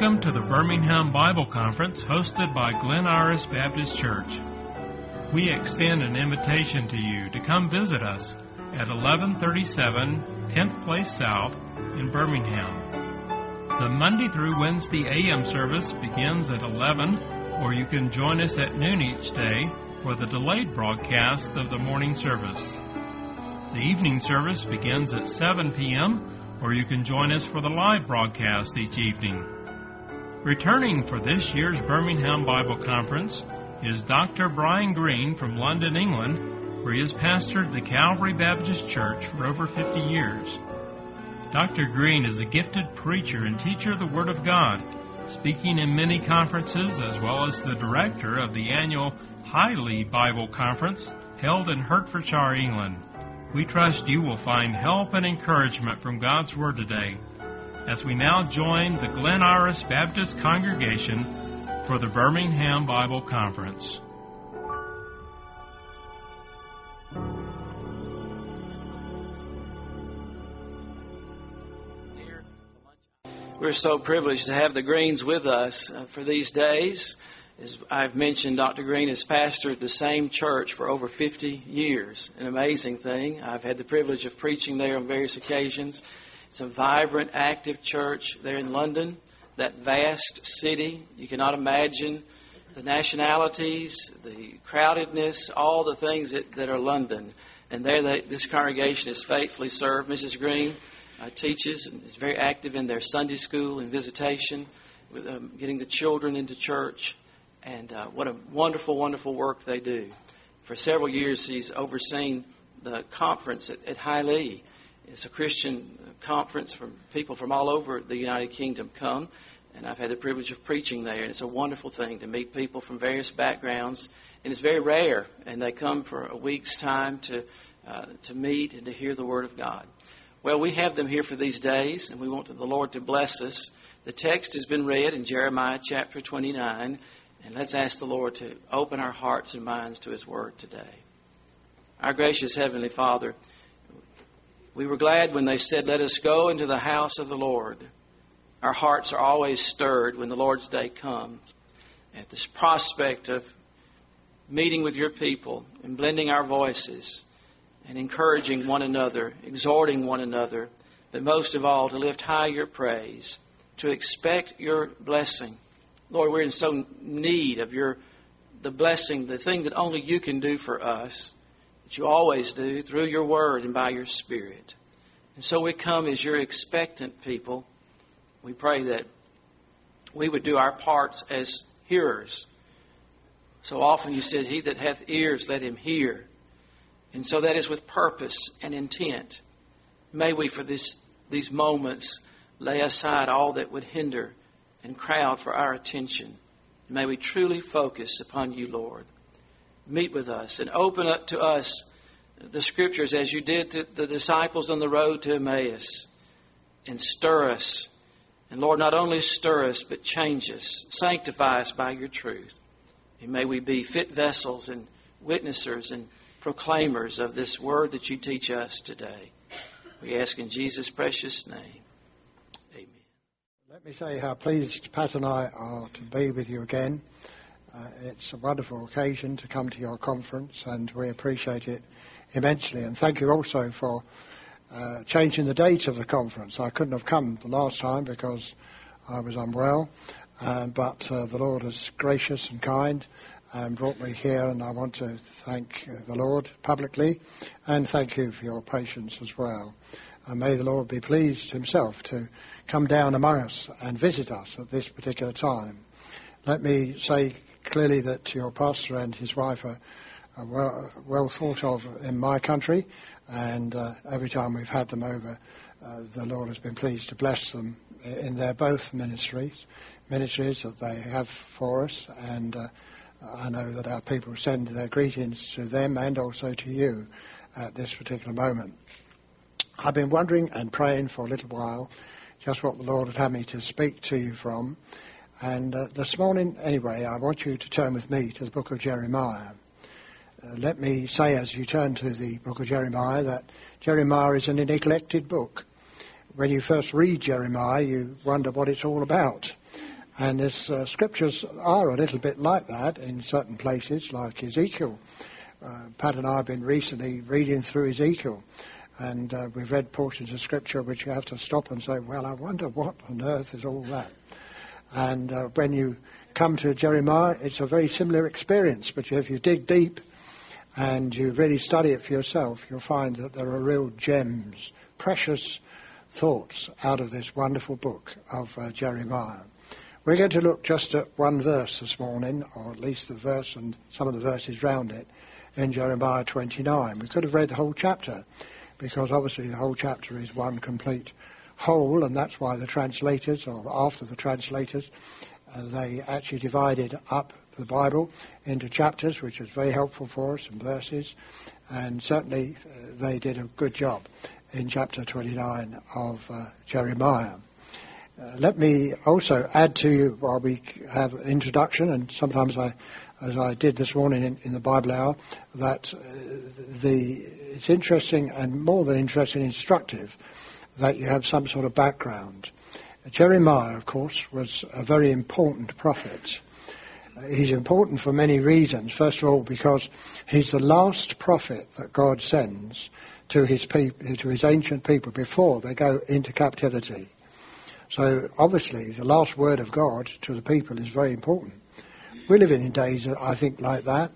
Welcome to the Birmingham Bible Conference hosted by Glen Iris Baptist Church. We extend an invitation to you to come visit us at 1137 10th Place South in Birmingham. The Monday through Wednesday AM service begins at 11, or you can join us at noon each day for the delayed broadcast of the morning service. The evening service begins at 7 p.m., or you can join us for the live broadcast each evening. Returning for this year's Birmingham Bible Conference is Dr. Brian Green from London, England, where he has pastored the Calvary Baptist Church for over 50 years. Dr. Green is a gifted preacher and teacher of the Word of God, speaking in many conferences as well as the director of the annual Highly Bible Conference held in Hertfordshire, England. We trust you will find help and encouragement from God's Word today as we now join the Glen Iris Baptist congregation for the Birmingham Bible Conference. We're so privileged to have the Greens with us uh, for these days. As I've mentioned, Dr. Green has pastored the same church for over 50 years. An amazing thing. I've had the privilege of preaching there on various occasions. It's a vibrant, active church there in London, that vast city. You cannot imagine the nationalities, the crowdedness, all the things that, that are London. And there, they, this congregation is faithfully served. Mrs. Green uh, teaches and is very active in their Sunday school and visitation, with um, getting the children into church. And uh, what a wonderful, wonderful work they do. For several years, he's overseen the conference at, at High It's a Christian conference from people from all over the United Kingdom come, and I've had the privilege of preaching there. And it's a wonderful thing to meet people from various backgrounds, and it's very rare. And they come for a week's time to uh, to meet and to hear the Word of God. Well, we have them here for these days, and we want the Lord to bless us. The text has been read in Jeremiah chapter 29, and let's ask the Lord to open our hearts and minds to His Word today. Our gracious Heavenly Father, we were glad when they said, Let us go into the house of the Lord. Our hearts are always stirred when the Lord's day comes. At this prospect of meeting with your people and blending our voices and encouraging one another, exhorting one another, but most of all, to lift high your praise, to expect your blessing. Lord, we're in so need of your the blessing, the thing that only you can do for us that you always do through your word and by your spirit. And so we come as your expectant people. We pray that we would do our parts as hearers. So often you said, He that hath ears, let him hear. And so that is with purpose and intent. May we, for this, these moments, lay aside all that would hinder and crowd for our attention. May we truly focus upon you, Lord meet with us and open up to us the scriptures as you did to the disciples on the road to Emmaus and stir us. And Lord, not only stir us, but change us, sanctify us by your truth. And may we be fit vessels and witnessers and proclaimers of this word that you teach us today. We ask in Jesus' precious name. Amen. Let me say how pleased Pat and I are to be with you again. Uh, it's a wonderful occasion to come to your conference, and we appreciate it immensely. And thank you also for uh, changing the date of the conference. I couldn't have come the last time because I was unwell, uh, but uh, the Lord is gracious and kind and brought me here, and I want to thank the Lord publicly and thank you for your patience as well. And may the Lord be pleased himself to come down among us and visit us at this particular time. Let me say clearly that your pastor and his wife are, are well, well, thought of in my country, and uh, every time we've had them over, uh, the Lord has been pleased to bless them in their both ministries, ministries that they have for us, and uh, I know that our people send their greetings to them and also to you at this particular moment. I've been wondering and praying for a little while just what the Lord would have me to speak to you from. And uh, this morning, anyway, I want you to turn with me to the book of Jeremiah. Uh, let me say as you turn to the book of Jeremiah that Jeremiah is a neglected book. When you first read Jeremiah, you wonder what it's all about. And the uh, scriptures are a little bit like that in certain places, like Ezekiel. Uh, Pat and I have been recently reading through Ezekiel, and uh, we've read portions of scripture which you have to stop and say, well, I wonder what on earth is all that. And uh, when you come to Jeremiah, it's a very similar experience, but if you dig deep and you really study it for yourself, you'll find that there are real gems, precious thoughts out of this wonderful book of uh, Jeremiah. We're going to look just at one verse this morning, or at least the verse and some of the verses round it, in Jeremiah 29. We could have read the whole chapter, because obviously the whole chapter is one complete whole, and that's why the translators, or after the translators, uh, they actually divided up the Bible into chapters, which was very helpful for us, and verses, and certainly uh, they did a good job in chapter 29 of uh, Jeremiah. Uh, let me also add to you while we have introduction, and sometimes I, as I did this morning in, in the Bible hour, that uh, the it's interesting and more than interesting, instructive that you have some sort of background. Jeremiah, of course, was a very important prophet. He's important for many reasons. First of all, because he's the last prophet that God sends to his people, to his ancient people before they go into captivity. So obviously, the last word of God to the people is very important. We're living in days, I think, like that.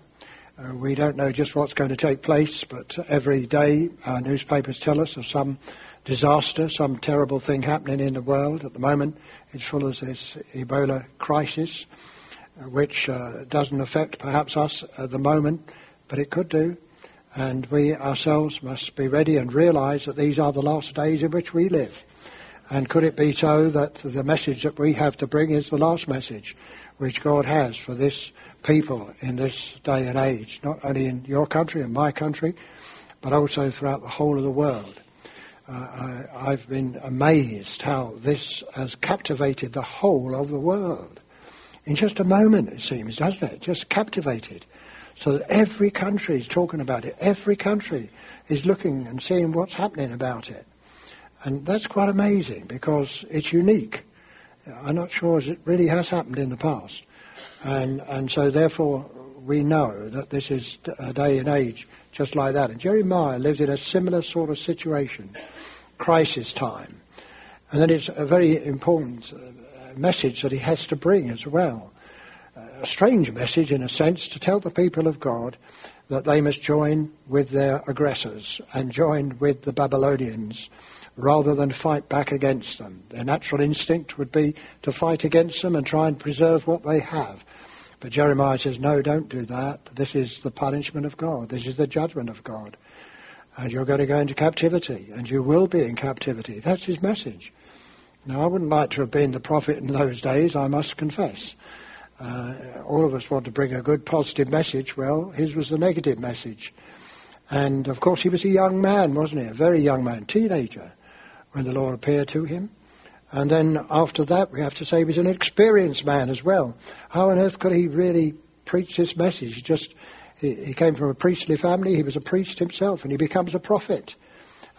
Uh, we don't know just what's going to take place, but every day our newspapers tell us of some disaster, some terrible thing happening in the world. At the moment, it's full of this Ebola crisis, uh, which uh, doesn't affect perhaps us at the moment, but it could do. And we ourselves must be ready and realize that these are the last days in which we live. And could it be so that the message that we have to bring is the last message which God has for this people in this day and age, not only in your country and my country, but also throughout the whole of the world? Uh, I, have been amazed how this has captivated the whole of the world. In just a moment, it seems, doesn't it? Just captivated. So that every country is talking about it. Every country is looking and seeing what's happening about it. And that's quite amazing because it's unique. I'm not sure as it really has happened in the past. And, and so therefore we know that this is a day and age just like that. And Jeremiah lived in a similar sort of situation, crisis time. And then it's a very important uh, message that he has to bring as well a strange message, in a sense, to tell the people of God that they must join with their aggressors and join with the Babylonians rather than fight back against them. Their natural instinct would be to fight against them and try and preserve what they have. But Jeremiah says, no, don't do that. This is the punishment of God. This is the judgment of God. And you're going to go into captivity, and you will be in captivity. That's his message. Now, I wouldn't like to have been the prophet in those days, I must confess. Uh, all of us want to bring a good positive message. Well, his was the negative message. And of course, he was a young man, wasn't he? A very young man, teenager, when the Lord appeared to him. And then after that, we have to say he was an experienced man as well. How on earth could he really preach this message? He just he, he came from a priestly family. He was a priest himself, and he becomes a prophet,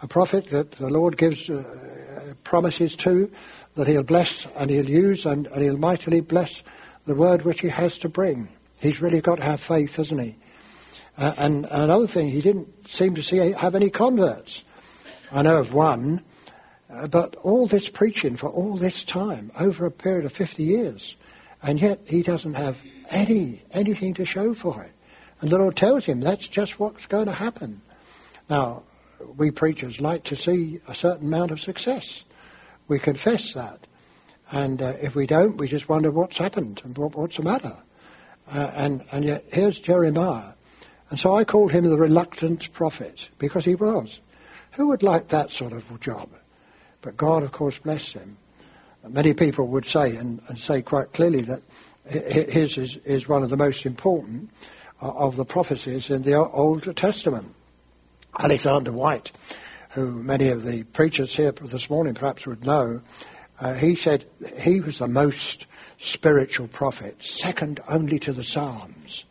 a prophet that the Lord gives uh, promises to that he'll bless and he'll use and, and he'll mightily bless the word which he has to bring. He's really got to have faith, hasn't he? Uh, and, and, another thing, he didn't seem to see have any converts. I know of one, uh, but all this preaching for all this time, over a period of 50 years, and yet he doesn't have any anything to show for it. And the Lord tells him that's just what's going to happen. Now, we preachers like to see a certain amount of success. We confess that. And uh, if we don't, we just wonder what's happened and what, what's the matter. Uh, and, and yet here's Jeremiah. And so I called him the reluctant prophet because he was. Who would like that sort of job? But God, of course, blessed him. Many people would say, and, and say quite clearly, that his is, is one of the most important of the prophecies in the Old Testament. Alexander Whyte, who many of the preachers here this morning perhaps would know, uh, he said he was the most spiritual prophet, second only to the Psalms.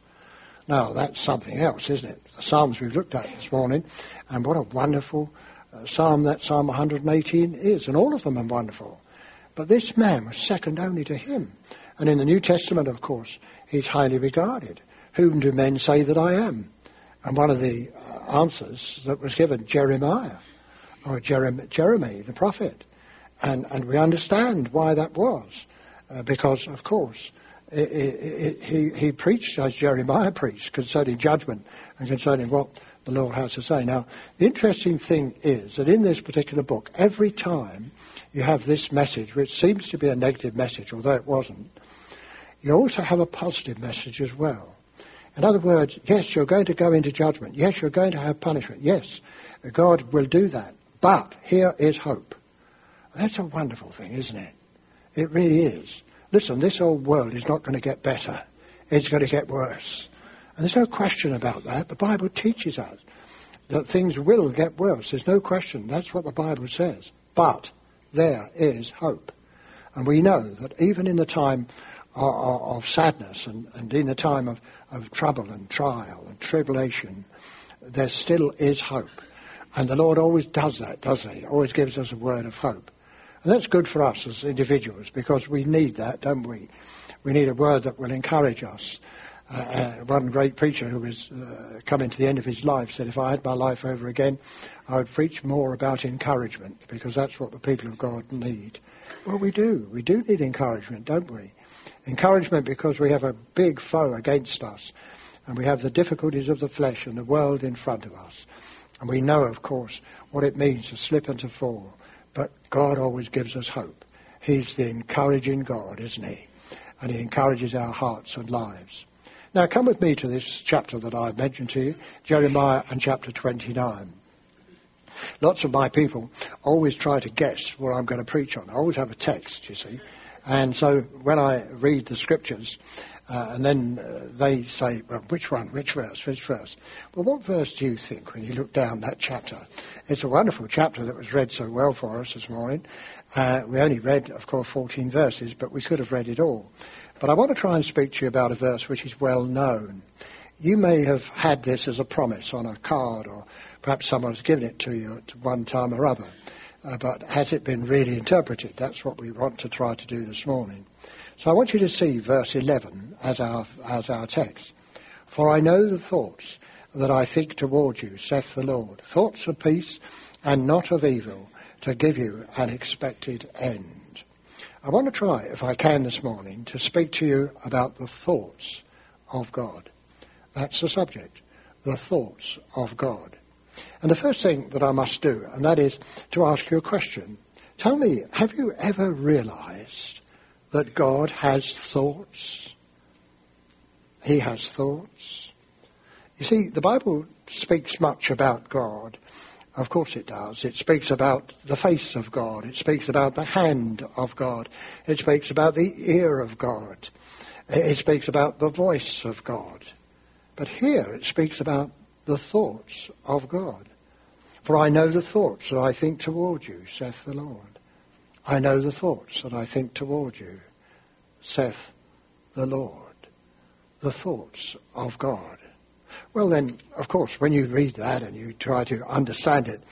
Now, that's something else, isn't it? The Psalms we've looked at this morning, and what a wonderful uh, psalm that Psalm 118 is, and all of them are wonderful. But this man was second only to him. And in the New Testament, of course, he's highly regarded. Whom do men say that I am? And one of the answers that was given, Jeremiah, or Jeremy, Jeremy the prophet. And, and we understand why that was. Uh, because, of course, it, it, it, he, he preached as Jeremiah preached concerning judgment and concerning what the Lord has to say. Now, the interesting thing is that in this particular book, every time you have this message, which seems to be a negative message, although it wasn't, you also have a positive message as well. In other words, yes, you're going to go into judgment. Yes, you're going to have punishment. Yes, God will do that. But here is hope. That's a wonderful thing, isn't it? It really is. Listen, this old world is not going to get better. It's going to get worse. And there's no question about that. The Bible teaches us that things will get worse. There's no question. That's what the Bible says. But there is hope. And we know that even in the time of, of sadness and, and, in the time of, of trouble and trial and tribulation, there still is hope. And the Lord always does that, doesn't he? Always gives us a word of hope. And that's good for us as individuals because we need that, don't we? We need a word that will encourage us. Uh, uh, one great preacher who was uh, coming to the end of his life said, if I had my life over again, I would preach more about encouragement because that's what the people of God need. Well, we do. We do need encouragement, don't we? Encouragement because we have a big foe against us and we have the difficulties of the flesh and the world in front of us. And we know, of course, what it means to slip and to fall. But God always gives us hope. He's the encouraging God, isn't he? And he encourages our hearts and lives. Now come with me to this chapter that I've mentioned to you, Jeremiah and chapter 29. Lots of my people always try to guess what I'm going to preach on. I always have a text, you see. And so when I read the scriptures, uh, and then uh, they say, well, which one, which verse, which verse? Well, what verse do you think when you look down that chapter? It's a wonderful chapter that was read so well for us this morning. Uh, we only read, of course, 14 verses, but we could have read it all. But I want to try and speak to you about a verse which is well known. You may have had this as a promise on a card, or perhaps someone has given it to you at one time or other. Uh, but has it been really interpreted? That's what we want to try to do this morning. So I want you to see verse 11 as our, as our text. For I know the thoughts that I think toward you, saith the Lord, thoughts of peace and not of evil, to give you an expected end. I want to try, if I can this morning, to speak to you about the thoughts of God. That's the subject, the thoughts of God. And the first thing that I must do, and that is to ask you a question. Tell me, have you ever realized that God has thoughts. He has thoughts. You see, the Bible speaks much about God. Of course it does. It speaks about the face of God. It speaks about the hand of God. It speaks about the ear of God. It speaks about the voice of God. But here it speaks about the thoughts of God. For I know the thoughts that I think toward you, saith the Lord. I know the thoughts that I think toward you, saith the Lord. The thoughts of God. Well then, of course, when you read that and you try to understand it,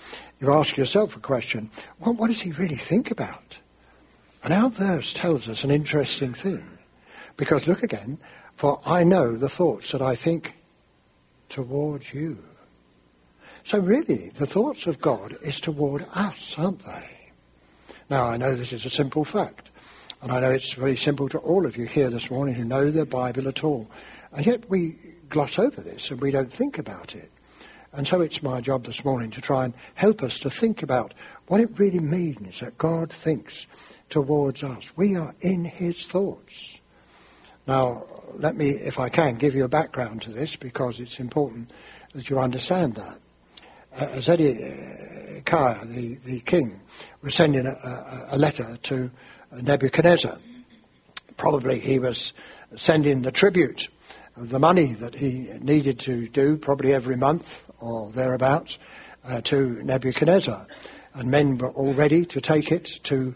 you ask yourself a question, well, what does he really think about? And our verse tells us an interesting thing. Because look again, for I know the thoughts that I think towards you. So really, the thoughts of God is toward us, aren't they? Now, I know this is a simple fact, and I know it's very simple to all of you here this morning who know the Bible at all. And yet we gloss over this and we don't think about it. And so it's my job this morning to try and help us to think about what it really means that God thinks towards us. We are in his thoughts. Now, let me, if I can, give you a background to this because it's important that you understand that. Uh, Zedekiah, the, the king, was sending a, a, a letter to Nebuchadnezzar. Probably he was sending the tribute, the money that he needed to do, probably every month or thereabouts, uh, to Nebuchadnezzar. And men were all ready to take it to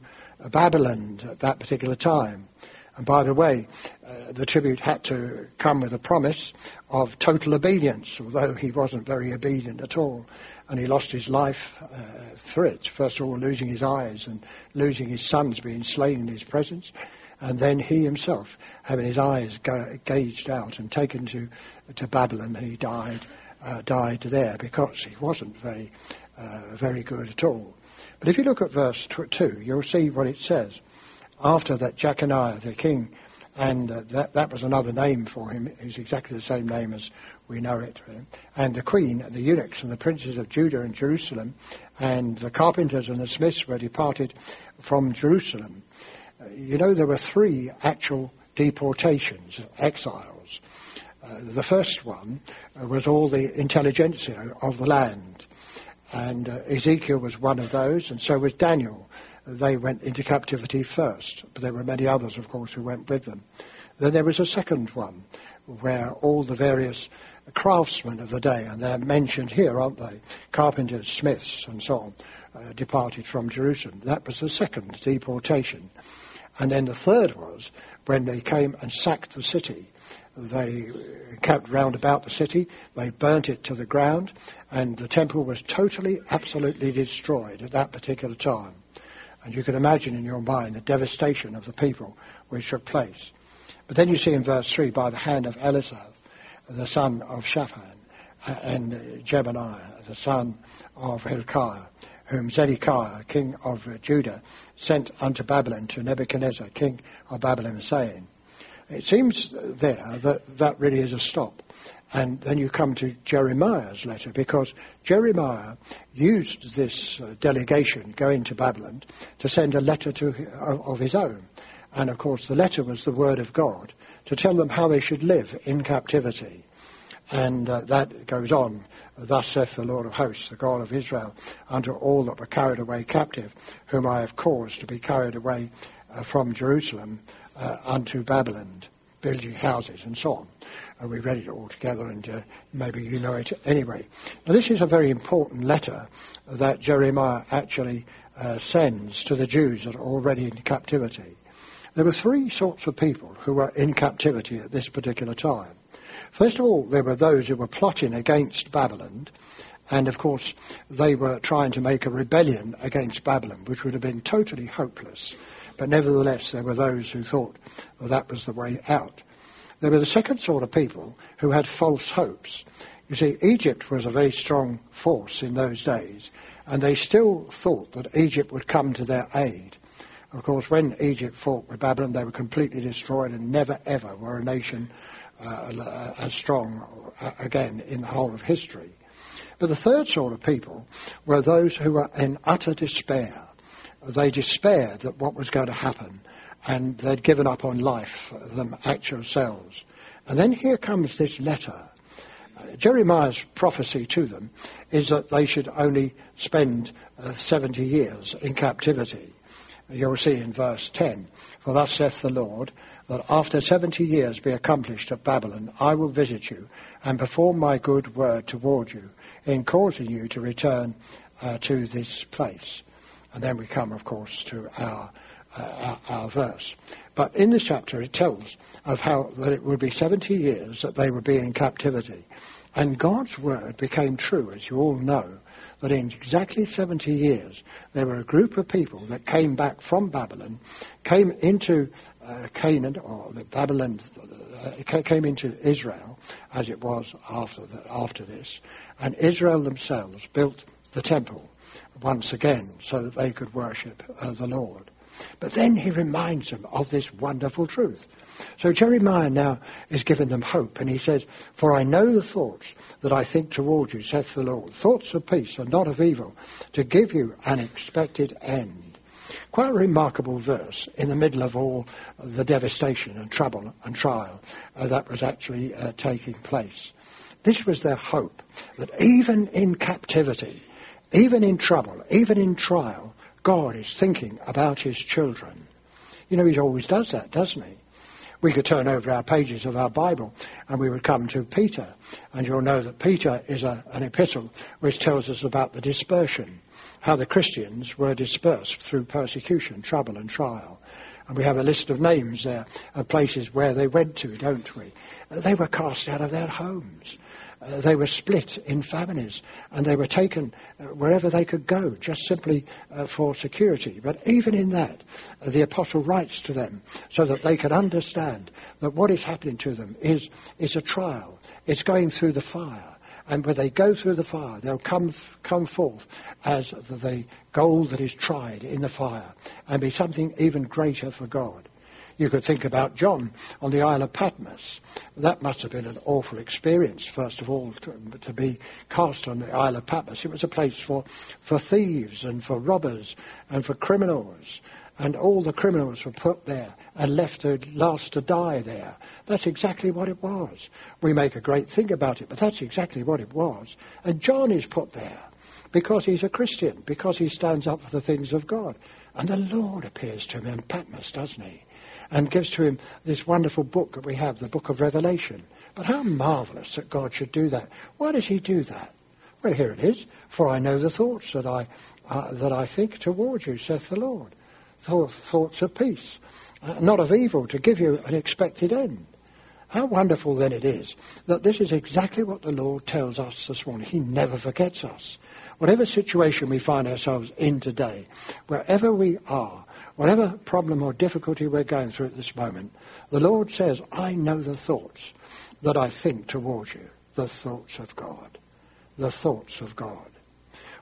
Babylon at that particular time. And by the way, uh, the tribute had to come with a promise of total obedience, although he wasn't very obedient at all and he lost his life uh, through it. First of all, losing his eyes and losing his sons being slain in his presence, And then he himself, having his eyes ga- gauged out and taken to, to Babylon, he died, uh, died there because he wasn't very, uh, very good at all. But if you look at verse 2, you'll see what it says. After that, Jeconiah, the king, and uh, that, that was another name for him. It was exactly the same name as we know it. And the queen, the eunuchs, and the princes of Judah and Jerusalem, and the carpenters and the smiths were departed from Jerusalem. Uh, you know, there were three actual deportations, exiles. Uh, the first one uh, was all the intelligentsia of the land. And uh, Ezekiel was one of those, and so was Daniel. They went into captivity first, but there were many others, of course, who went with them. Then there was a second one, where all the various craftsmen of the day, and they're mentioned here, aren't they? Carpenters, smiths, and so on, uh, departed from Jerusalem. That was the second deportation. And then the third was when they came and sacked the city. They camped round about the city, they burnt it to the ground, and the temple was totally, absolutely destroyed at that particular time. And you can imagine in your mind the devastation of the people which took place. But then you see in verse 3, by the hand of Elasah, the son of Shaphan, uh, and Gemariah, the son of Hilkiah, whom Zedekiah, king of Judah, sent unto Babylon to Nebuchadnezzar, king of Babylon, saying, it seems there that that really is a stop. And then you come to Jeremiah's letter because Jeremiah used this uh, delegation going to Babylon to send a letter to, of his own. And of course, the letter was the word of God to tell them how they should live in captivity. And uh, that goes on. Thus saith the Lord of hosts, the God of Israel, unto all that were carried away captive, whom I have caused to be carried away uh, from Jerusalem uh, unto Babylon, building houses and so on. Uh, we read it all together and uh, maybe you know it anyway. Now this is a very important letter that Jeremiah actually uh, sends to the Jews that are already in captivity. There were three sorts of people who were in captivity at this particular time. First of all, there were those who were plotting against Babylon, and of course, they were trying to make a rebellion against Babylon, which would have been totally hopeless. But nevertheless, there were those who thought well, that was the way out. There were the second sort of people who had false hopes. You see, Egypt was a very strong force in those days, and they still thought that Egypt would come to their aid. Of course, when Egypt fought with Babylon, they were completely destroyed and never ever were a nation uh, as strong uh, again in the whole of history. But the third sort of people were those who were in utter despair. They despaired that what was going to happen, and they'd given up on life them actual selves. And then here comes this letter. Uh, Jeremiah's prophecy to them is that they should only spend uh, 70 years in captivity. You'll see in verse 10, For thus saith the Lord, that after 70 years be accomplished at Babylon, I will visit you and perform my good word toward you in causing you to return uh, to this place. And then we come, of course, to our, uh, our, our verse. But in this chapter it tells of how that it would be 70 years that they would be in captivity. And God's word became true, as you all know, that in exactly 70 years there were a group of people that came back from Babylon, came into uh, Canaan, or the Babylon uh, came into Israel, as it was after, the, after this, and Israel themselves built the temple once again so that they could worship uh, the Lord. But then he reminds them of this wonderful truth. So Jeremiah now is giving them hope, and he says, For I know the thoughts that I think toward you, saith the Lord, thoughts of peace and not of evil, to give you an expected end. Quite a remarkable verse in the middle of all the devastation and trouble and trial uh, that was actually uh, taking place. This was their hope, that even in captivity, even in trouble, even in trial, God is thinking about his children. You know, he always does that, doesn't he? We could turn over our pages of our Bible and we would come to Peter. And you'll know that Peter is a, an epistle which tells us about the dispersion, how the Christians were dispersed through persecution, trouble and trial. And we have a list of names there of places where they went to, don't we? They were cast out of their homes. Uh, they were split in families and they were taken uh, wherever they could go, just simply uh, for security. But even in that, uh, the apostle writes to them so that they can understand that what is happening to them is, is a trial. It's going through the fire. And when they go through the fire, they'll come, come forth as the gold that is tried in the fire and be something even greater for God. You could think about John on the Isle of Patmos. That must have been an awful experience, first of all, to, to, be cast on the Isle of Patmos. It was a place for, for thieves and for robbers and for criminals. And all the criminals were put there and left to last to die there. That's exactly what it was. We make a great thing about it, but that's exactly what it was. And John is put there because he's a Christian, because he stands up for the things of God. And the Lord appears to him in Patmos, doesn't he? And gives to him this wonderful book that we have, the book of Revelation. But how marvelous that God should do that. Why does he do that? Well, here it is. For I know the thoughts that I, uh, that I think towards you, saith the Lord. thoughts of peace, uh, not of evil, to give you an expected end. How wonderful then it is that this is exactly what the Lord tells us this morning. He never forgets us. Whatever situation we find ourselves in today, wherever we are, whatever problem or difficulty we're going through at this moment, the Lord says, I know the thoughts that I think towards you, the thoughts of God. The thoughts of God.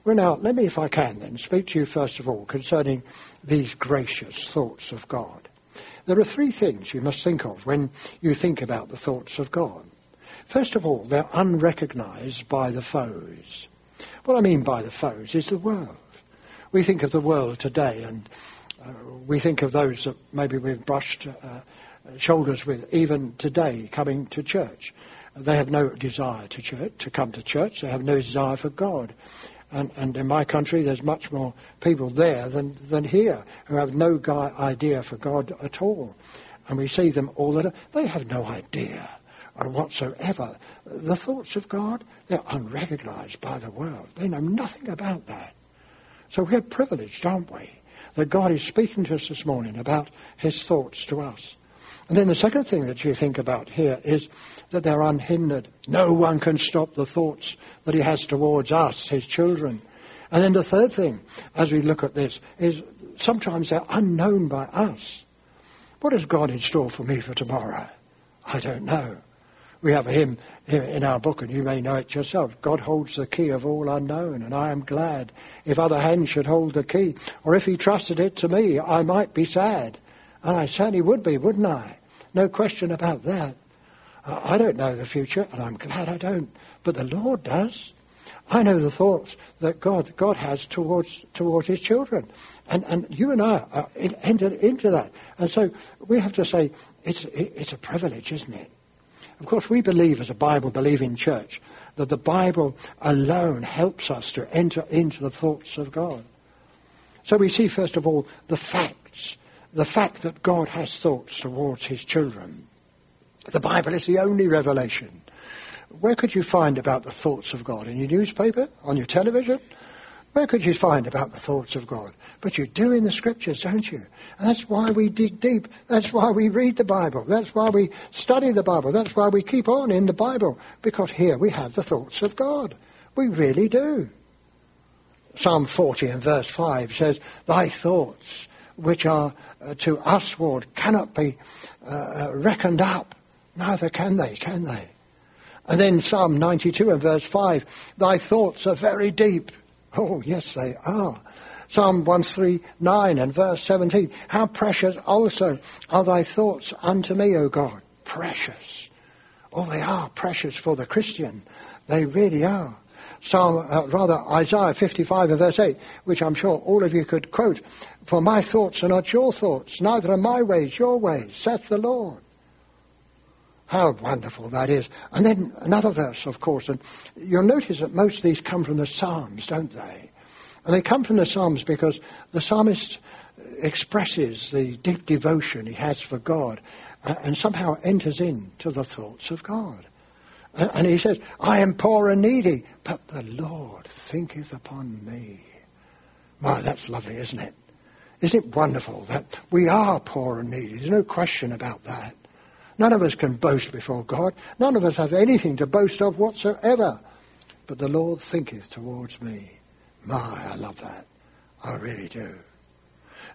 Well, now, let me, if I can, then, speak to you first of all concerning these gracious thoughts of God. There are three things you must think of when you think about the thoughts of God. First of all, they're unrecognized by the foes. What I mean by the foes is the world. We think of the world today and we think of those that maybe we've brushed uh, shoulders with even today coming to church. They have no desire to church, to come to church. They have no desire for God. And, and in my country, there's much more people there than, than here who have no idea for God at all. And we see them all the time. They have no idea whatsoever. The thoughts of God, they're unrecognized by the world. They know nothing about that. So we're privileged, aren't we? That God is speaking to us this morning about his thoughts to us. And then the second thing that you think about here is that they're unhindered. No one can stop the thoughts that he has towards us, his children. And then the third thing, as we look at this, is sometimes they're unknown by us. What has God in store for me for tomorrow? I don't know. We have a hymn in our book, and you may know it yourself. God holds the key of all unknown, and I am glad. If other hands should hold the key, or if he trusted it to me, I might be sad. And I certainly would be, wouldn't I? No question about that. I don't know the future, and I'm glad I don't. But the Lord does. I know the thoughts that God God has towards towards His children, and and you and I are entered into that, and so we have to say it's it's a privilege, isn't it? Of course, we believe as a Bible-believing church that the Bible alone helps us to enter into the thoughts of God. So we see, first of all, the facts. The fact that God has thoughts towards his children. The Bible is the only revelation. Where could you find about the thoughts of God? In your newspaper? On your television? Where could you find about the thoughts of God? But you do in the scriptures, don't you? And that's why we dig deep. That's why we read the Bible. That's why we study the Bible. That's why we keep on in the Bible. Because here we have the thoughts of God. We really do. Psalm 40 and verse 5 says, Thy thoughts, which are uh, to us, Lord, cannot be uh, uh reckoned up. Neither can they, can they? And then Psalm 92 and verse 5, Thy thoughts are very deep. Oh, yes, they are. Psalm 139 and verse 17. How precious also are thy thoughts unto me, O God. Precious. Oh, they are precious for the Christian. They really are. Psalm, uh, rather Isaiah 55 and verse 8, which I'm sure all of you could quote. For my thoughts are not your thoughts, neither are my ways your ways, saith the Lord. How wonderful that is. And then another verse, of course, and you'll notice that most of these come from the Psalms, don't they? And they come from the Psalms because the psalmist expresses the deep devotion he has for God uh, and somehow enters into the thoughts of God. Uh, and he says, I am poor and needy, but the Lord thinketh upon me. My, that's lovely, isn't it? Isn't it wonderful that we are poor and needy? There's no question about that. None of us can boast before God. None of us have anything to boast of whatsoever. But the Lord thinketh towards me. My, I love that. I really do.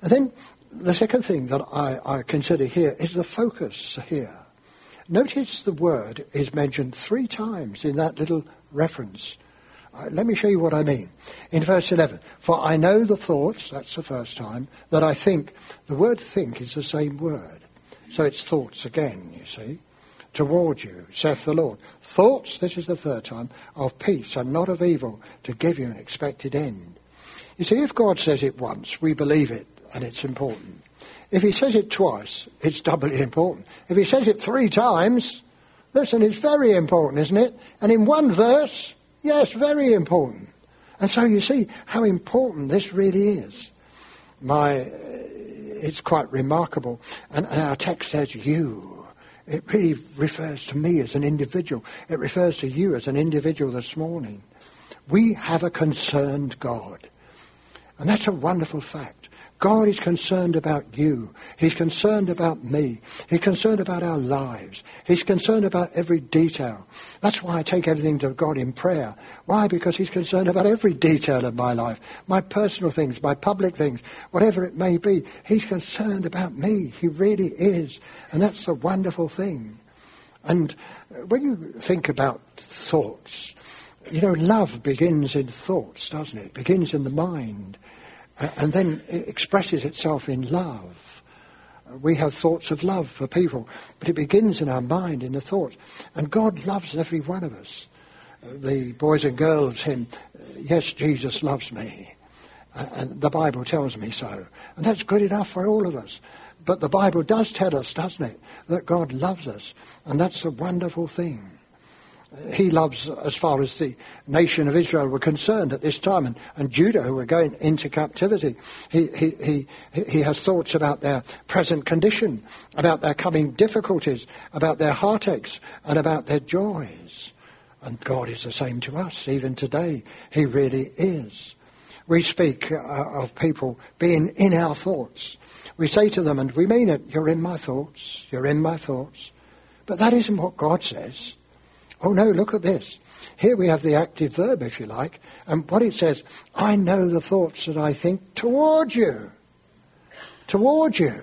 And then the second thing that I, I consider here is the focus here. Notice the word is mentioned three times in that little reference. Uh, let me show you what I mean. In verse 11, for I know the thoughts, that's the first time, that I think. The word think is the same word. So it's thoughts again, you see. Toward you, saith the Lord. Thoughts, this is the third time, of peace and not of evil, to give you an expected end. You see, if God says it once, we believe it, and it's important. If he says it twice, it's doubly important. If he says it three times, listen, it's very important, isn't it? And in one verse, yes, very important. And so you see how important this really is. My, uh, it's quite remarkable. And, and our text says you. It really refers to me as an individual. It refers to you as an individual this morning. We have a concerned God. And that's a wonderful fact. God is concerned about you. He's concerned about me. He's concerned about our lives. He's concerned about every detail. That's why I take everything to God in prayer. Why? Because He's concerned about every detail of my life. My personal things, my public things, whatever it may be. He's concerned about me. He really is. And that's the wonderful thing. And when you think about thoughts, you know, love begins in thoughts, doesn't it? It begins in the mind and then it expresses itself in love. We have thoughts of love for people, but it begins in our mind, in the thoughts. And God loves every one of us. The boys and girls hymn, Yes, Jesus loves me. And the Bible tells me so. And that's good enough for all of us. But the Bible does tell us, doesn't it, that God loves us. And that's a wonderful thing he loves as far as the nation of Israel were concerned at this time, and, and Judah, who were going into captivity. He, he, he, he has thoughts about their present condition, about their coming difficulties, about their heartaches, and about their joys. And God is the same to us, even today. He really is. We speak uh, of people being in our thoughts. We say to them, and we mean it, you're in my thoughts, you're in my thoughts. But that isn't what God says. Oh no, look at this. Here we have the active verb, if you like, and what it says, I know the thoughts that I think towards you. Towards you.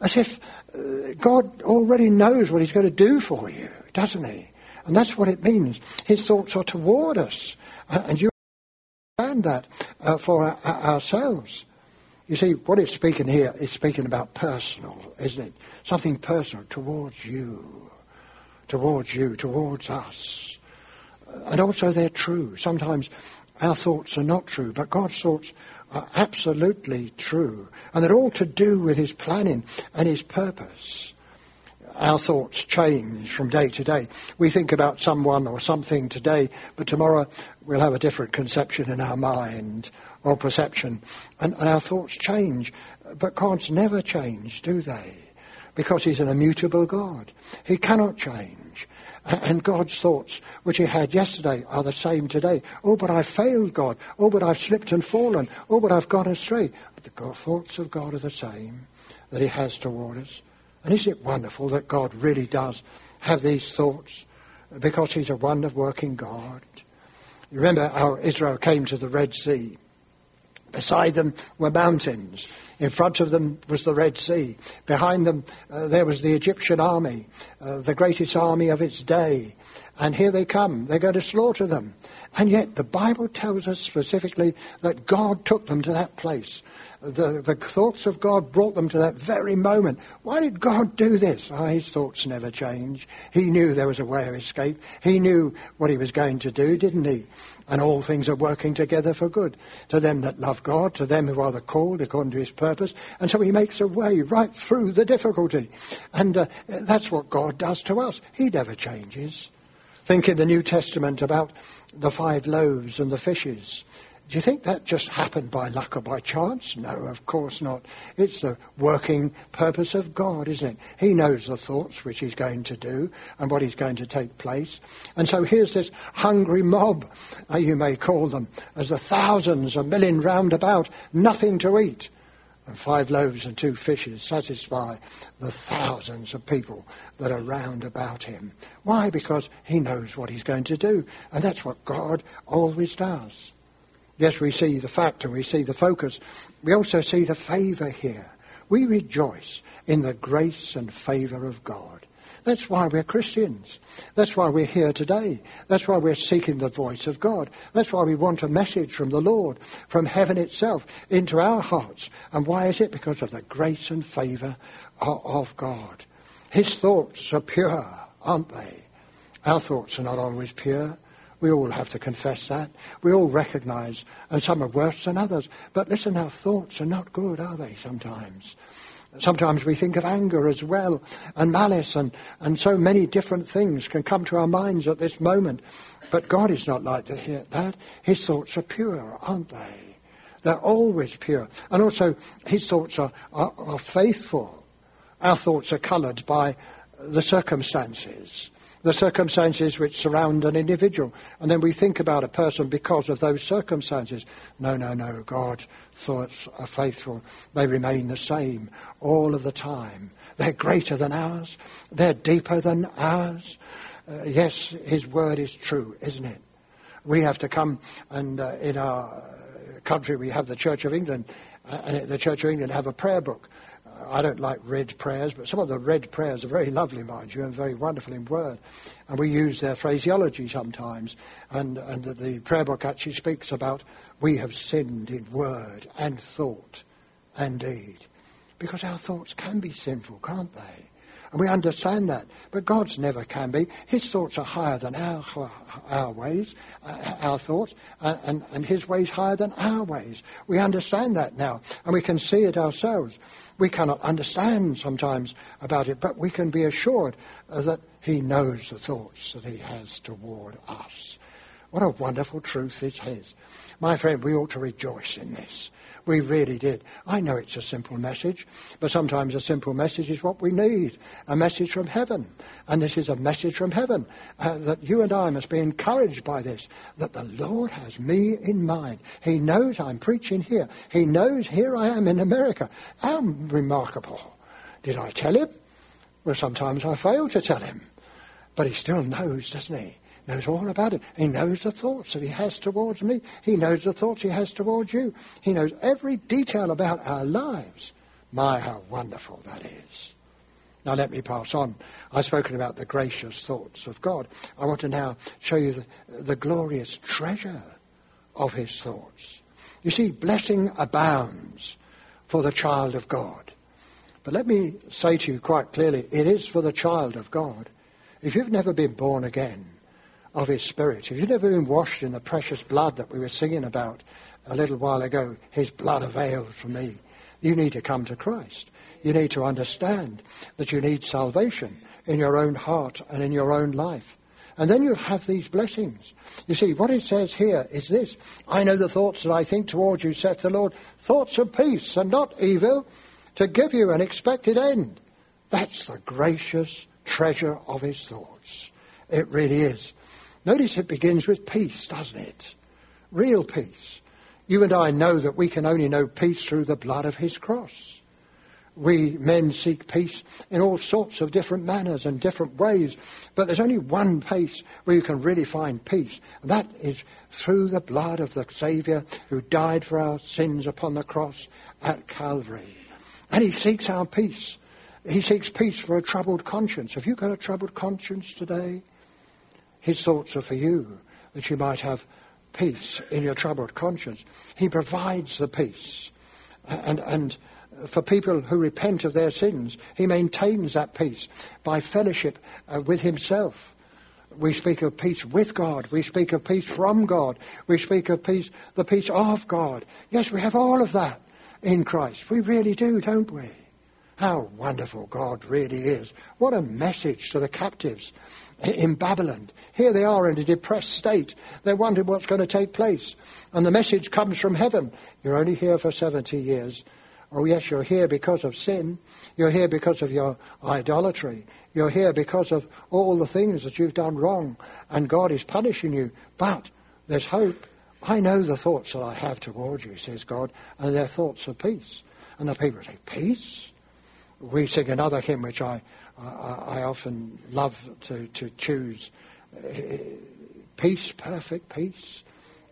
As if uh, God already knows what he's going to do for you, doesn't he? And that's what it means. His thoughts are toward us. Uh, and you understand that uh, for our, ourselves. You see, what it's speaking here is speaking about personal, isn't it? Something personal towards you towards you, towards us. And also they're true. Sometimes our thoughts are not true, but God's thoughts are absolutely true. And they're all to do with His planning and His purpose. Our thoughts change from day to day. We think about someone or something today, but tomorrow we'll have a different conception in our mind or perception. And, and our thoughts change. But God's never change, do they? Because he's an immutable God. He cannot change. And God's thoughts, which he had yesterday, are the same today. Oh, but I've failed God. Oh, but I've slipped and fallen. Oh, but I've gone astray. But the thoughts of God are the same that he has toward us. And isn't it wonderful that God really does have these thoughts because he's a wonder working God? You remember how Israel came to the Red Sea. Beside them were mountains. In front of them was the Red Sea. Behind them uh, there was the Egyptian army, uh, the greatest army of its day. And here they come. They're going to slaughter them. And yet the Bible tells us specifically that God took them to that place. The, the thoughts of God brought them to that very moment. Why did God do this? Oh, his thoughts never change. He knew there was a way of escape. He knew what he was going to do, didn't he? And all things are working together for good to them that love God, to them who are the called according to his purpose. And so he makes a way right through the difficulty. And uh, that's what God does to us. He never changes. Think in the New Testament about the five loaves and the fishes. Do you think that just happened by luck or by chance? No, of course not. It's the working purpose of God, isn't it? He knows the thoughts which he's going to do and what is going to take place. And so here's this hungry mob, uh, you may call them, as the thousands, a million round about, nothing to eat. And five loaves and two fishes satisfy the thousands of people that are round about him. Why? Because he knows what he's going to do. And that's what God always does. Yes, we see the fact and we see the focus. We also see the favour here. We rejoice in the grace and favour of God. That's why we're Christians. That's why we're here today. That's why we're seeking the voice of God. That's why we want a message from the Lord, from heaven itself, into our hearts. And why is it? Because of the grace and favour of God. His thoughts are pure, aren't they? Our thoughts are not always pure. We all have to confess that. We all recognize, and some are worse than others. But listen, our thoughts are not good, are they, sometimes? Sometimes we think of anger as well, and malice, and, and so many different things can come to our minds at this moment. But God is not like that. His thoughts are pure, aren't they? They're always pure. And also, His thoughts are, are, are faithful. Our thoughts are coloured by the circumstances the circumstances which surround an individual. And then we think about a person because of those circumstances. No, no, no. God's thoughts are faithful. They remain the same all of the time. They're greater than ours. They're deeper than ours. Uh, yes, His word is true, isn't it? We have to come and uh, in our country we have the Church of England uh, and the Church of England have a prayer book I don't like read prayers, but some of the read prayers are very lovely, mind you, and very wonderful in word. And we use their phraseology sometimes. And, and the prayer book actually speaks about we have sinned in word and thought and deed. Because our thoughts can be sinful, can't they? And we understand that. But God's never can be. His thoughts are higher than our, our ways, uh, our thoughts, and, and His ways higher than our ways. We understand that now, and we can see it ourselves. We cannot understand sometimes about it, but we can be assured uh, that He knows the thoughts that He has toward us. What a wonderful truth is His. My friend, we ought to rejoice in this. We really did. I know it's a simple message, but sometimes a simple message is what we need. A message from heaven. And this is a message from heaven uh, that you and I must be encouraged by this, that the Lord has me in mind. He knows I'm preaching here. He knows here I am in America. How remarkable. Did I tell him? Well, sometimes I fail to tell him. But he still knows, doesn't he? Knows all about it. He knows the thoughts that he has towards me. He knows the thoughts he has towards you. He knows every detail about our lives. My, how wonderful that is. Now let me pass on. I've spoken about the gracious thoughts of God. I want to now show you the, the glorious treasure of his thoughts. You see, blessing abounds for the child of God. But let me say to you quite clearly, it is for the child of God. If you've never been born again, of His Spirit. If you've never been washed in the precious blood that we were singing about a little while ago, His blood avails for me, you need to come to Christ. You need to understand that you need salvation in your own heart and in your own life. And then you have these blessings. You see, what it says here is this. I know the thoughts that I think towards you, saith the Lord, thoughts of peace and not evil, to give you an expected end. That's the gracious treasure of his thoughts. It really is. Notice it begins with peace, doesn't it? Real peace. You and I know that we can only know peace through the blood of his cross. We men seek peace in all sorts of different manners and different ways, but there's only one place where you can really find peace, and that is through the blood of the Saviour who died for our sins upon the cross at Calvary. And he seeks our peace. He seeks peace for a troubled conscience. Have you got a troubled conscience today? His thoughts are for you, that you might have peace in your troubled conscience. He provides the peace. And, and for people who repent of their sins, he maintains that peace by fellowship uh, with himself. We speak of peace with God. We speak of peace from God. We speak of peace, the peace of God. Yes, we have all of that in Christ. We really do, don't we? How wonderful God really is. What a message to the captives in Babylon. Here they are in a depressed state. They're wondering what's going to take place. And the message comes from heaven. You're only here for 70 years. Oh, yes, you're here because of sin. You're here because of your idolatry. You're here because of all the things that you've done wrong. And God is punishing you. But there's hope. I know the thoughts that I have towards you, says God, and they're thoughts of peace. And the people say, peace? We sing another hymn which I, I, I often love to, to choose. Peace, perfect peace.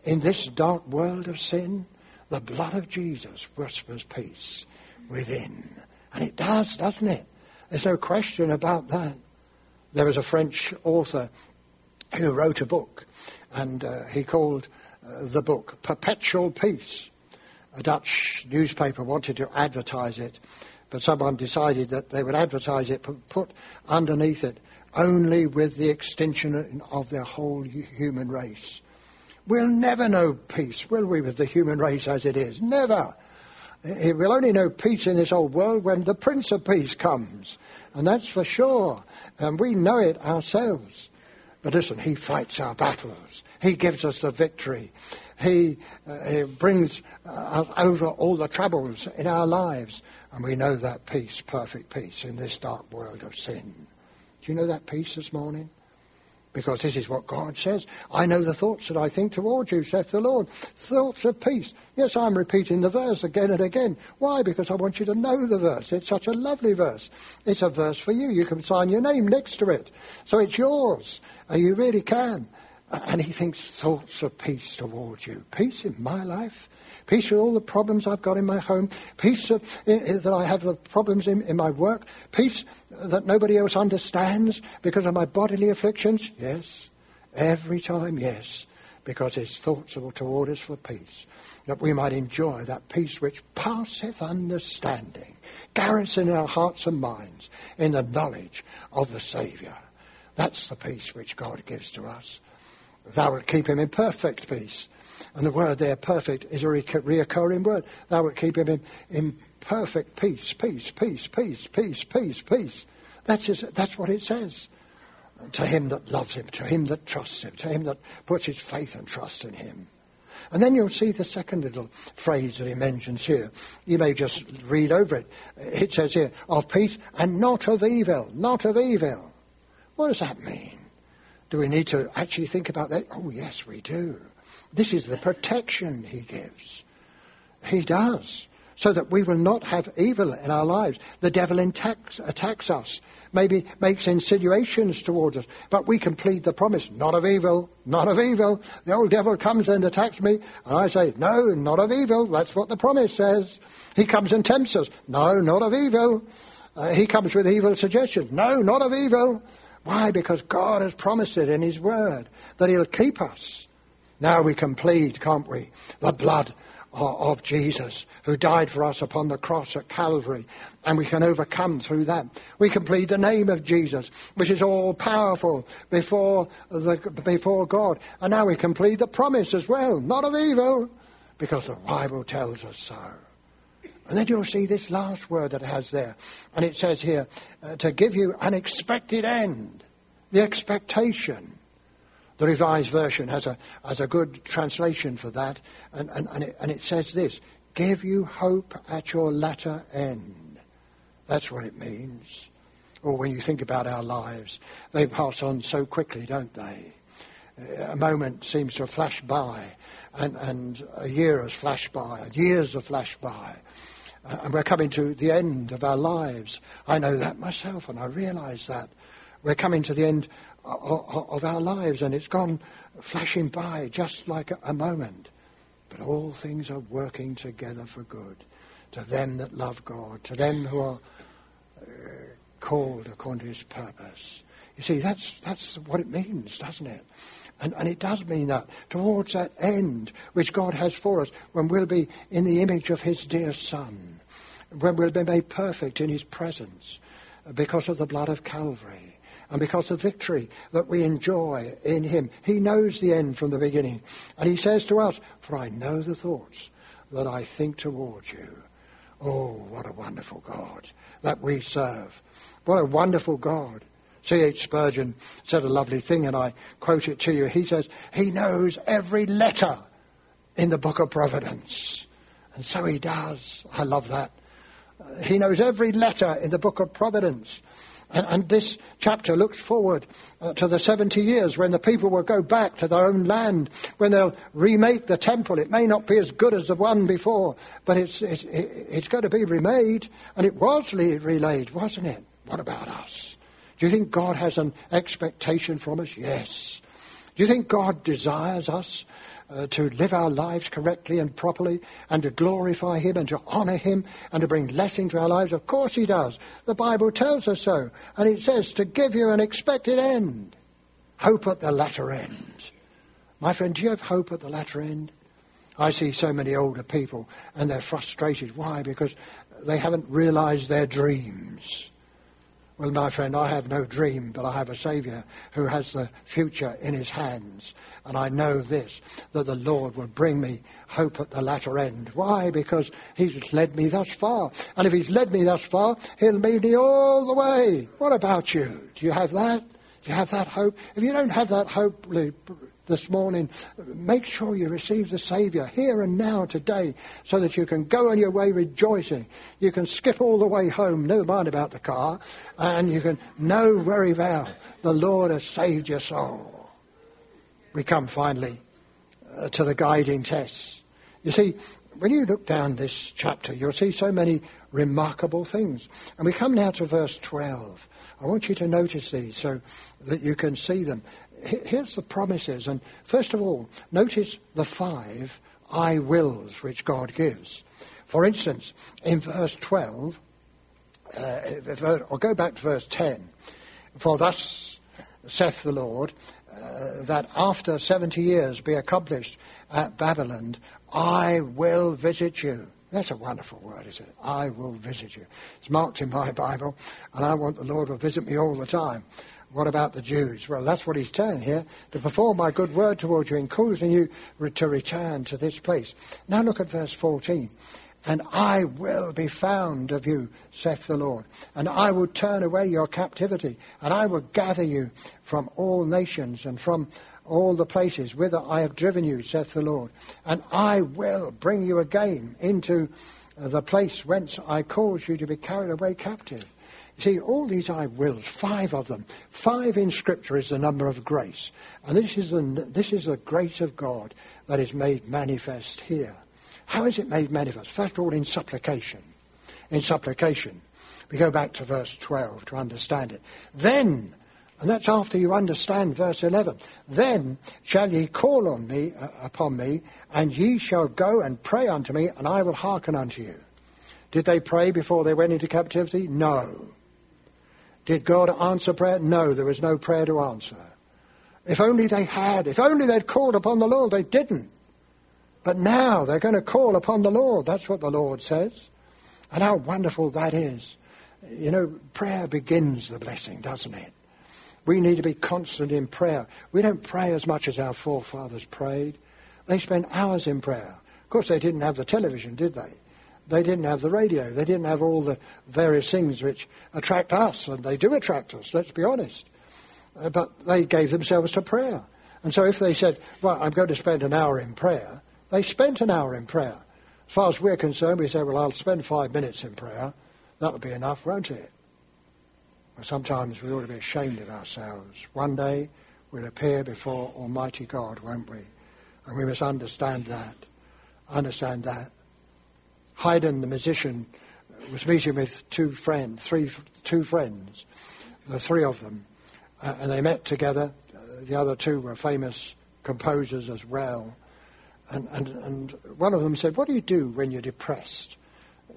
In this dark world of sin, the blood of Jesus whispers peace within. And it does, doesn't it? There's no question about that. There was a French author who wrote a book, and uh, he called uh, the book Perpetual Peace. A Dutch newspaper wanted to advertise it, but someone decided that they would advertise it, put underneath it, only with the extinction of the whole human race. We'll never know peace, will we, with the human race as it is? Never. We'll only know peace in this old world when the Prince of Peace comes. And that's for sure. And we know it ourselves. But listen, he fights our battles. He gives us the victory. He, uh, he brings uh, over all the troubles in our lives. And we know that peace, perfect peace, in this dark world of sin. Do you know that peace this morning? Because this is what God says. I know the thoughts that I think towards you, saith the Lord. Thoughts of peace. Yes, I'm repeating the verse again and again. Why? Because I want you to know the verse. It's such a lovely verse. It's a verse for you. You can sign your name next to it. So it's yours. You really can. And he thinks thoughts of peace towards you. Peace in my life peace with all the problems I've got in my home, peace that, eh, eh, that I have the problems in, in my work, peace that nobody else understands because of my bodily afflictions. Yes, every time, yes, because his thoughts are toward us for peace, that we might enjoy that peace which passeth understanding, garrison in our hearts and minds in the knowledge of the Saviour. That's the peace which God gives to us. Thou wilt keep him in perfect peace and the word there, perfect, is a reoccurring word. Thou wilt keep him in, in perfect peace, peace, peace, peace, peace, peace, peace. That's, his, that's what it says. To him that loves him, to him that trusts him, to him that puts his faith and trust in him. And then you'll see the second little phrase that he mentions here. You may just read over it. It says here, of peace and not of evil, not of evil. What does that mean? Do we need to actually think about that? Oh, yes, we do. This is the protection he gives. He does. So that we will not have evil in our lives. The devil attacks, attacks us, maybe makes insinuations towards us, but we can plead the promise, not of evil, not of evil. The old devil comes and attacks me, and I say, no, not of evil. That's what the promise says. He comes and tempts us. No, not of evil. Uh, he comes with evil suggestions. No, not of evil. Why? Because God has promised it in His Word that He'll keep us. Now we can plead, can't we? The blood of Jesus who died for us upon the cross at Calvary and we can overcome through that. We can plead the name of Jesus which is all powerful before the, before God and now we can plead the promise as well, not of evil because the Bible tells us so. And then you'll see this last word that it has there and it says here uh, to give you an expected end, the expectation. The Revised Version has a, has a good translation for that, and, and, and, it, and it says this Give you hope at your latter end. That's what it means. Or when you think about our lives, they pass on so quickly, don't they? A moment seems to flash by, and, and a year has flashed by, years have flashed by. Uh, and we're coming to the end of our lives. I know that myself, and I realize that. We're coming to the end of our lives, and it's gone flashing by just like a moment. But all things are working together for good to them that love God, to them who are uh, called according to His purpose. You see, that's that's what it means, doesn't it? And, and it does mean that towards that end which God has for us, when we'll be in the image of His dear Son, when we'll be made perfect in His presence because of the blood of Calvary and because of victory that we enjoy in him. He knows the end from the beginning. And he says to us, For I know the thoughts that I think towards you. Oh, what a wonderful God that we serve. What a wonderful God. C.H. Spurgeon said a lovely thing, and I quote it to you. He says, He knows every letter in the book of Providence. And so he does. I love that. He knows every letter in the book of Providence. And, and this chapter looks forward uh, to the 70 years when the people will go back to their own land, when they'll remake the temple. It may not be as good as the one before, but it's, it's, it's going to be remade. And it was remade, wasn't it? What about us? Do you think God has an expectation from us? Yes. Do you think God desires us uh, to live our lives correctly and properly and to glorify Him and to honor Him and to bring blessing to our lives? Of course He does. The Bible tells us so. And it says to give you an expected end. Hope at the latter end. My friend, do you have hope at the latter end? I see so many older people and they're frustrated. Why? Because they haven't realized their dreams. Well, my friend, I have no dream, but I have a Saviour who has the future in his hands. And I know this, that the Lord will bring me hope at the latter end. Why? Because he's led me thus far. And if he's led me thus far, he'll lead me all the way. What about you? Do you have that? Do you have that hope? If you don't have that hope, this morning, make sure you receive the Saviour here and now today so that you can go on your way rejoicing. You can skip all the way home, never mind about the car, and you can know very well the Lord has saved your soul. We come finally uh, to the guiding tests. You see, when you look down this chapter, you'll see so many remarkable things. And we come now to verse 12. I want you to notice these so that you can see them here's the promises. And first of all, notice the five I wills which God gives. For instance, in verse 12, uh, or go back to verse 10. For thus saith the Lord, uh, that after 70 years be accomplished at Babylon, I will visit you. That's a wonderful word, isn't it? I will visit you. It's marked in my Bible, and I want the Lord to visit me all the time. What about the Jews? Well, that's what he's telling here. To perform my good word towards you, in causing you to return to this place. Now look at verse 14. And I will be found of you, saith the Lord. And I will turn away your captivity. And I will gather you from all nations and from all the places whither I have driven you, saith the Lord. And I will bring you again into the place whence I caused you to be carried away captive. See, all these I wills, five of them. Five in Scripture is the number of grace. And this is, the, this is the grace of God that is made manifest here. How is it made manifest? First of all, in supplication. In supplication. We go back to verse 12 to understand it. Then, and that's after you understand verse 11, then shall ye call on me, uh, upon me, and ye shall go and pray unto me, and I will hearken unto you. Did they pray before they went into captivity? No. Did God answer prayer? No, there was no prayer to answer. If only they had, if only they'd called upon the Lord, they didn't. But now they're going to call upon the Lord. That's what the Lord says. And how wonderful that is. You know, prayer begins the blessing, doesn't it? We need to be constant in prayer. We don't pray as much as our forefathers prayed. They spent hours in prayer. Of course, they didn't have the television, did they? They didn't have the radio. They didn't have all the various things which attract us, and they do attract us, let's be honest. Uh, but they gave themselves to prayer. And so if they said, well, I'm going to spend an hour in prayer, they spent an hour in prayer. As far as we're concerned, we say, well, I'll spend five minutes in prayer. That would be enough, won't it? Well, sometimes we ought to be ashamed of ourselves. One day we'll appear before Almighty God, won't we? And we must understand that. Understand that. Haydn, the musician, was meeting with two friends, three, two friends, the three of them, uh, and they met together. Uh, the other two were famous composers as well. And, and, and one of them said, what do you do when you're depressed?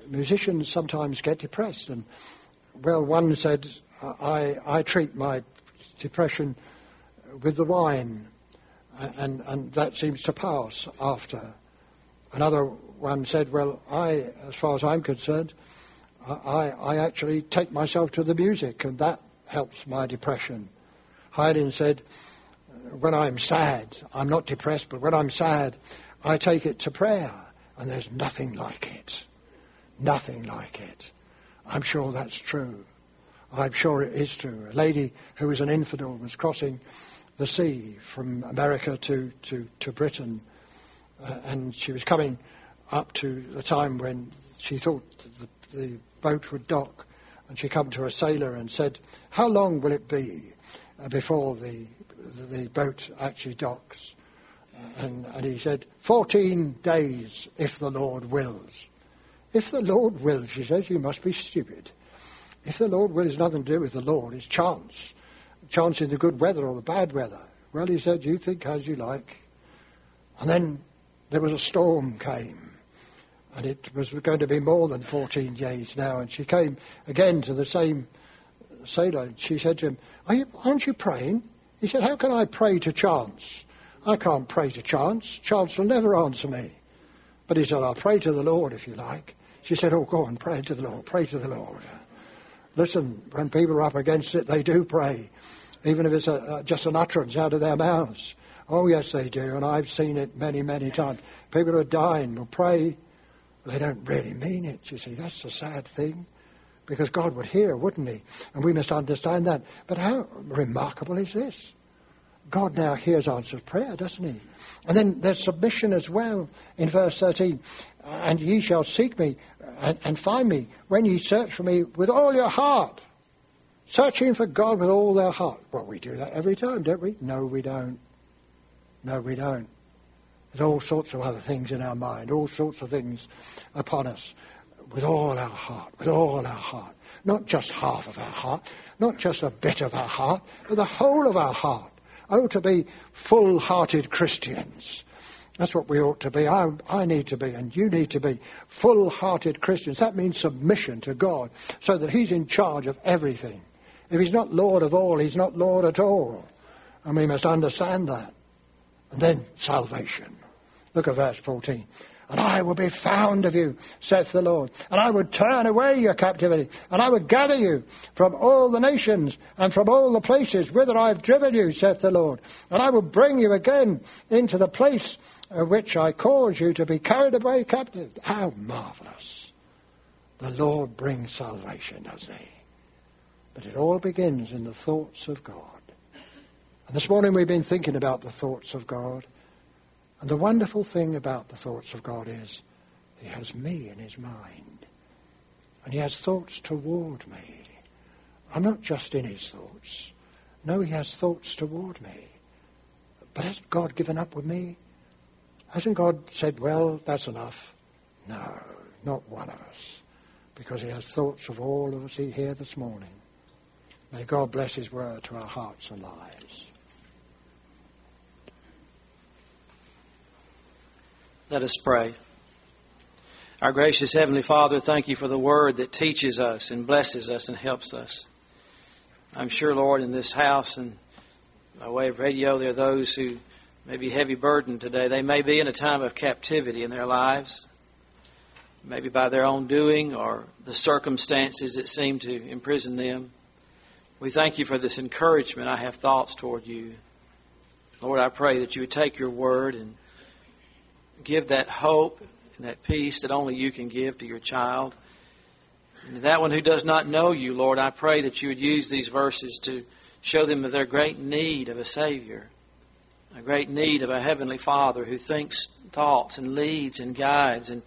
Musicians sometimes get depressed. And, well, one said, I, I treat my depression with the wine, and, and that seems to pass after. Another one said, well, I, as far as I'm concerned, I, I actually take myself to the music and that helps my depression. Haydn said, when I'm sad, I'm not depressed, but when I'm sad, I take it to prayer and there's nothing like it. Nothing like it. I'm sure that's true. I'm sure it is true. A lady who was an infidel was crossing the sea from America to, to, to Britain, uh, and she was coming up to the time when she thought the, the boat would dock. and she come to a sailor and said, "How long will it be uh, before the the boat actually docks?" And, and he said, 14 days if the Lord wills. If the Lord wills, she says, you must be stupid. If the Lord wills, nothing to do with the Lord. It's chance. Chance in the good weather or the bad weather. Well, he said, you think as you like. And then there was a storm came. And it was going to be more than 14 days now. And she came again to the same sailor. and She said to him, Are you, aren't you praying? He said, how can I pray to chance? I can't pray to chance. Chance will never answer me. But he said, I'll pray to the Lord if you like. She said, oh, go on, pray to the Lord, pray to the Lord. Listen, when people are up against it, they do pray, even if it's a, just an utterance out of their mouths. Oh, yes, they do, and I've seen it many, many times. People who are dying will pray, they don't really mean it, you see. That's the sad thing, because God would hear, wouldn't he? And we must understand that. But how remarkable is this? God now hears answered prayer, doesn't he? And then there's submission as well in verse 13. And ye shall seek me and, and find me when ye search for me with all your heart. Searching for God with all their heart. Well, we do that every time, don't we? No, we don't. No, we don't. There's all sorts of other things in our mind, all sorts of things upon us with all our heart, with all our heart. Not just half of our heart, not just a bit of our heart, but the whole of our heart. Oh, to be full-hearted Christians. That's what we ought to be. I, I need to be, and you need to be full-hearted Christians. That means submission to God, so that He's in charge of everything. If He's not Lord of all, He's not Lord at all. And we must understand that. And then salvation. Look at verse 14 and I will be found of you, saith the Lord. And I would turn away your captivity, and I would gather you from all the nations and from all the places whither I have driven you, saith the Lord. And I will bring you again into the place of which I caused you to be carried away captive. How marvelous. The Lord brings salvation, doesn't he? But it all begins in the thoughts of God. And this morning we've been thinking about the thoughts of God. And the wonderful thing about the thoughts of God is he has me in his mind. And he has thoughts toward me. I'm not just in his thoughts. No, he has thoughts toward me. But has God given up with me? Hasn't God said, well, that's enough? No, not one of us. Because he has thoughts of all of us here this morning. May God bless his word to our hearts and lives. Let us pray. Our gracious Heavenly Father, thank you for the word that teaches us and blesses us and helps us. I'm sure, Lord, in this house and by way of radio, there are those who may be heavy burdened today. They may be in a time of captivity in their lives, maybe by their own doing or the circumstances that seem to imprison them. We thank you for this encouragement. I have thoughts toward you. Lord, I pray that you would take your word and give that hope and that peace that only you can give to your child. And that one who does not know you, Lord, I pray that you would use these verses to show them of their great need of a Savior, a great need of a Heavenly Father who thinks thoughts and leads and guides and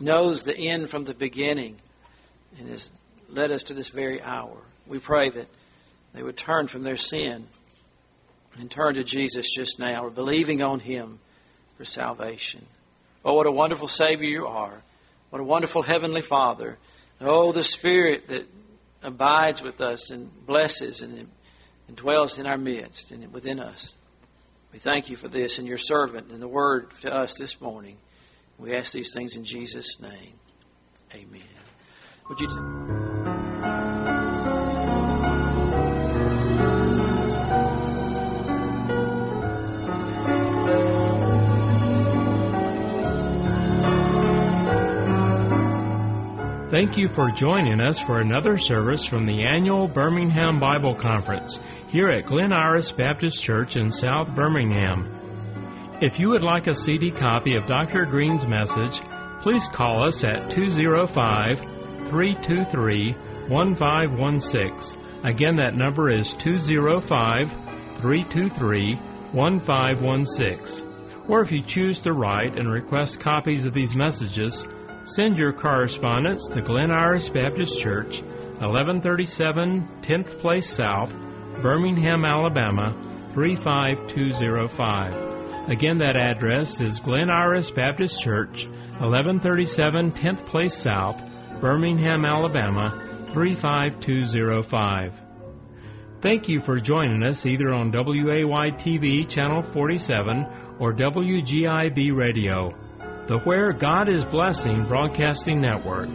knows the end from the beginning and has led us to this very hour. We pray that they would turn from their sin and turn to Jesus just now, believing on Him for salvation. Oh, what a wonderful Savior you are. What a wonderful Heavenly Father. Oh, the Spirit that abides with us and blesses and, and dwells in our midst and within us. We thank you for this and your servant and the word to us this morning. We ask these things in Jesus' name. Amen. Would you? T- Thank you for joining us for another service from the annual Birmingham Bible Conference here at Glen Iris Baptist Church in South Birmingham. If you would like a CD copy of Dr. Green's message, please call us at 205 323 1516. Again, that number is 205 323 1516. Or if you choose to write and request copies of these messages, Send your correspondence to Glen Iris Baptist Church, 1137 10th Place South, Birmingham, Alabama 35205. Again, that address is Glen Iris Baptist Church, 1137 10th Place South, Birmingham, Alabama 35205. Thank you for joining us either on WAY-TV Channel 47 or WGIB Radio, the Where God is Blessing Broadcasting Network.